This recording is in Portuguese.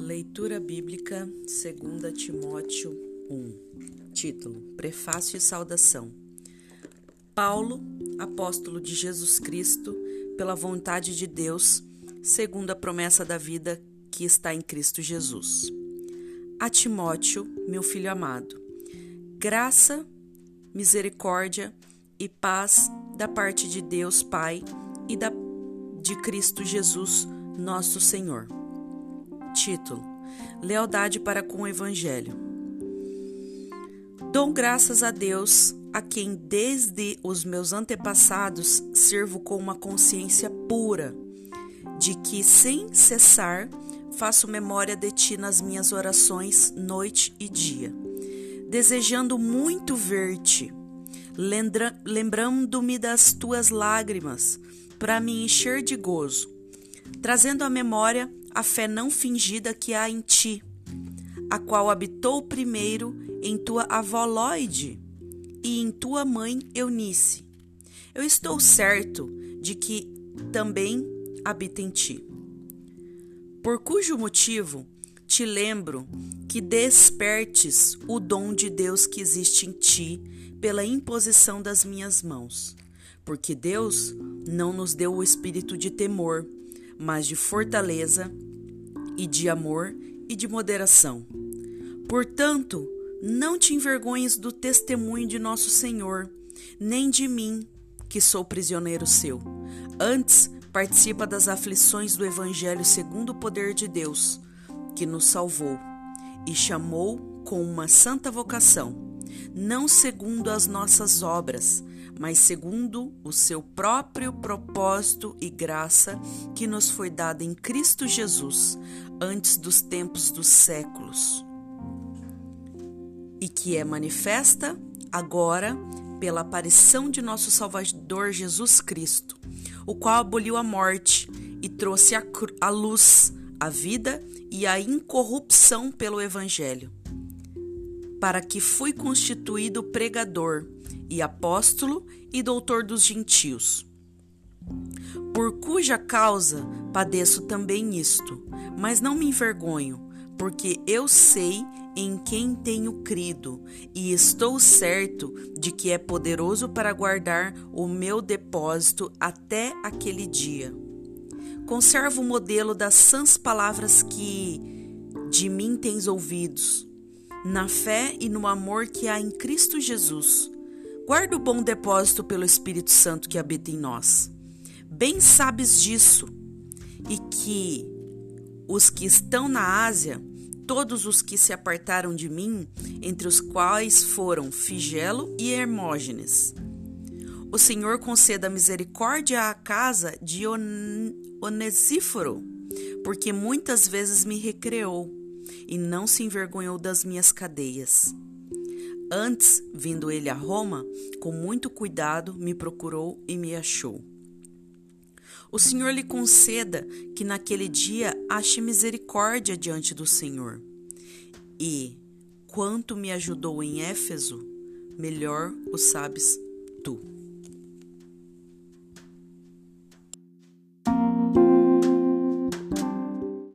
Leitura Bíblica 2 Timóteo 1 Título: Prefácio e Saudação. Paulo, apóstolo de Jesus Cristo, pela vontade de Deus, segundo a promessa da vida que está em Cristo Jesus. A Timóteo, meu filho amado, graça, misericórdia e paz da parte de Deus Pai e da, de Cristo Jesus, nosso Senhor Título: Lealdade para com o Evangelho. Dou graças a Deus, a quem desde os meus antepassados sirvo com uma consciência pura, de que sem cessar faço memória de ti nas minhas orações, noite e dia, desejando muito ver-te, lembrando-me das tuas lágrimas, para me encher de gozo, trazendo à memória a fé não fingida que há em ti, a qual habitou primeiro em tua avó Lloyd e em tua mãe Eunice. Eu estou certo de que também habita em ti. Por cujo motivo te lembro que despertes o dom de Deus que existe em ti pela imposição das minhas mãos. Porque Deus não nos deu o espírito de temor, mas de fortaleza e de amor e de moderação. Portanto, não te envergonhes do testemunho de nosso Senhor, nem de mim, que sou prisioneiro seu. Antes, participa das aflições do Evangelho segundo o poder de Deus, que nos salvou e chamou com uma santa vocação, não segundo as nossas obras, mas segundo o seu próprio propósito e graça que nos foi dada em Cristo Jesus antes dos tempos dos séculos, e que é manifesta agora pela aparição de nosso Salvador Jesus Cristo, o qual aboliu a morte e trouxe a, luz, a vida e a incorrupção pelo Evangelho, para que fui constituído pregador e apóstolo e doutor dos gentios. Por cuja causa padeço também isto, mas não me envergonho, porque eu sei em quem tenho crido e estou certo de que é poderoso para guardar o meu depósito até aquele dia. Conservo o modelo das sãs palavras que de mim tens ouvidos, na fé e no amor que há em Cristo Jesus Guarda o bom depósito pelo Espírito Santo que habita em nós. Bem sabes disso, e que os que estão na Ásia, todos os que se apartaram de mim, entre os quais foram Figelo e Hermógenes. O Senhor conceda misericórdia à casa de Onesíforo, porque muitas vezes me recreou e não se envergonhou das minhas cadeias. Antes, vindo ele a Roma, com muito cuidado me procurou e me achou. O Senhor lhe conceda que naquele dia ache misericórdia diante do Senhor. E, quanto me ajudou em Éfeso, melhor o sabes tu.